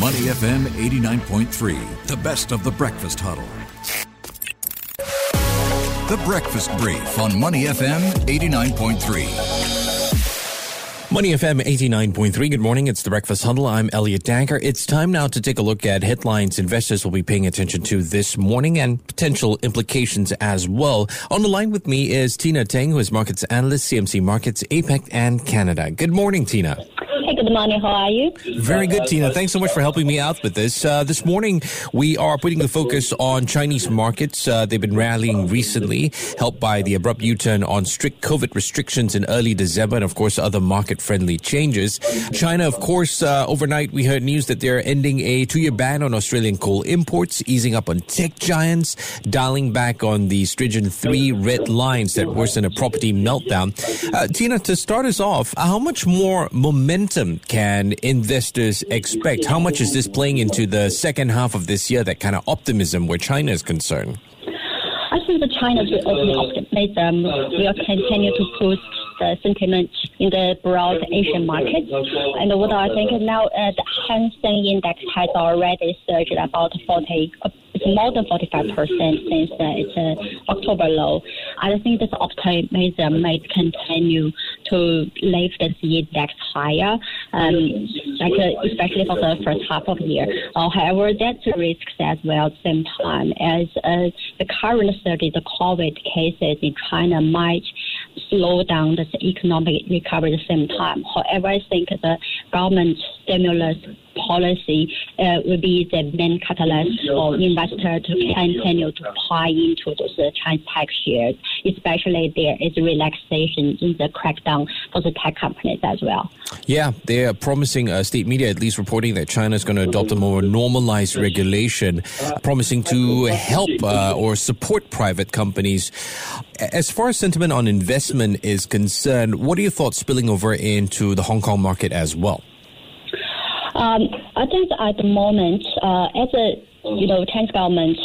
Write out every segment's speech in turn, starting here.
Money FM 89.3, the best of the breakfast huddle. The Breakfast Brief on Money FM 89.3. Money FM 89.3. Good morning. It's the Breakfast Huddle. I'm Elliot Danker. It's time now to take a look at headlines investors will be paying attention to this morning and potential implications as well. On the line with me is Tina Teng, who is markets analyst, CMC Markets, APAC and Canada. Good morning, Tina. Good morning. How are you? Very good, Tina. Thanks so much for helping me out with this. Uh, this morning, we are putting the focus on Chinese markets. Uh, they've been rallying recently, helped by the abrupt U-turn on strict COVID restrictions in early December and, of course, other market-friendly changes. China, of course, uh, overnight we heard news that they're ending a two-year ban on Australian coal imports, easing up on tech giants, dialing back on the stringent three red lines that worsen a property meltdown. Uh, Tina, to start us off, how much more momentum momentum can investors expect? How much is this playing into the second half of this year, that kind of optimism where China is concerned? I think the China's optimism will continue to boost the sentiment in the broad Asian markets. And what I think now, uh, the Hang Seng Index has already surged about 40, it's more than 45% since uh, its uh, October low. I think this optimism may continue to lift the index higher, um, like uh, especially for the first half of the year. Uh, however, that's a risk as well at the same time as uh, the current surge the COVID cases in China might slow down the economic recovery at the same time. However, I think the government stimulus policy uh, will be the main catalyst for investors to continue to buy into those uh, Chinese tech shares, especially there is relaxation in the crackdown for the tech companies as well. Yeah, they're promising, uh, state media at least reporting that China is going to adopt a more normalized regulation, promising to help uh, or support private companies. As far as sentiment on investment is concerned, what are your thoughts spilling over into the Hong Kong market as well? Um, I think at the moment, uh, as a you know, Chinese government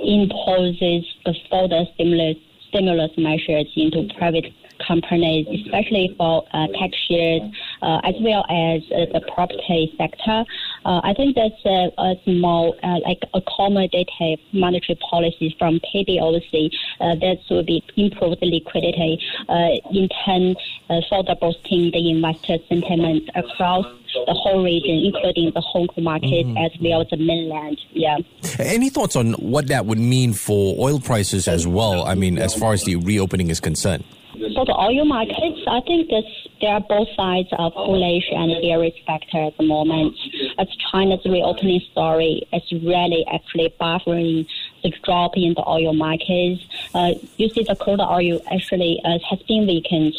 imposes the further stimulus stimulus measures into private companies, especially for uh, tech shares, uh, as well as uh, the property sector. Uh, I think that's a, a small, uh, like accommodative monetary policy from PBOC uh, that will be improved liquidity, in turn further boosting the investor sentiment across the whole region, including the Hong Kong market mm-hmm. as well as the mainland. Yeah. Any thoughts on what that would mean for oil prices as well? I mean, as far as the reopening is concerned. For the oil markets, I think this, there are both sides of bullish and bearish factor at the moment. As China's reopening story is really actually buffering the drop in the oil markets. Uh, you see the crude oil actually uh, has been weakened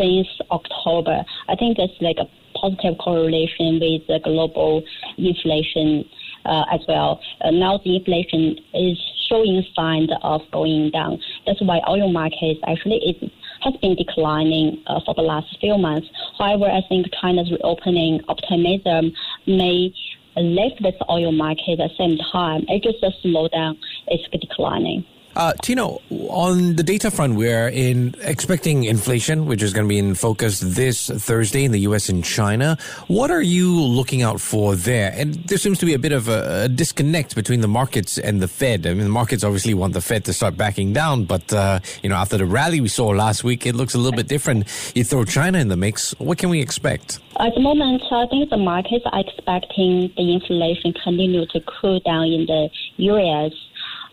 since October. I think that's like a positive correlation with the global inflation uh, as well. Uh, now the inflation is showing signs of going down. That's why oil markets actually is, has been declining uh, for the last few months. However, I think China's reopening optimism may lift this oil market at the same time. It just a slowdown is declining. Uh, Tino, on the data front, we're in expecting inflation, which is going to be in focus this Thursday in the U.S. and China. What are you looking out for there? And there seems to be a bit of a, a disconnect between the markets and the Fed. I mean, the markets obviously want the Fed to start backing down, but uh, you know, after the rally we saw last week, it looks a little bit different. You throw China in the mix. What can we expect? At the moment, I think the markets are expecting the inflation continue to cool down in the U.S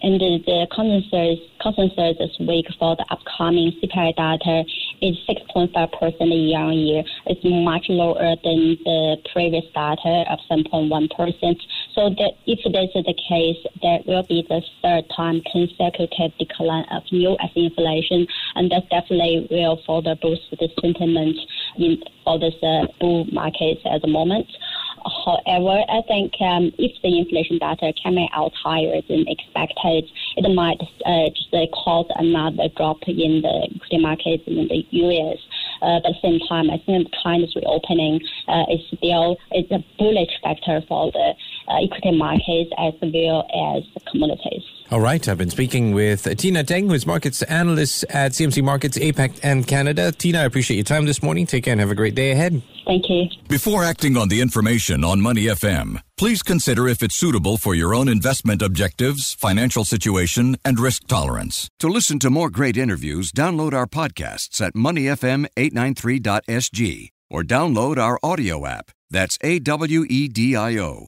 and the, the consensus, consensus week for the upcoming CPI data is 6.5% year on year. It's much lower than the previous data of 7.1%. So that if this is the case, that will be the third time consecutive decline of U.S. inflation, and that definitely will further boost the sentiment in all this uh, bull market at the moment. However, I think um, if the inflation data came out higher than expected, it might uh, just uh, cause another drop in the equity markets in the U.S. Uh, but at the same time, I think the China's reopening uh, is still is a bullish factor for the uh, equity markets as well as commodities. All right. I've been speaking with Tina Teng, who's markets analyst at CMC Markets APAC and Canada. Tina, I appreciate your time this morning. Take care and have a great day ahead. Thank you. Before acting on the information on Money FM, please consider if it's suitable for your own investment objectives, financial situation, and risk tolerance. To listen to more great interviews, download our podcasts at moneyfm893.sg or download our audio app. That's A W E D I O.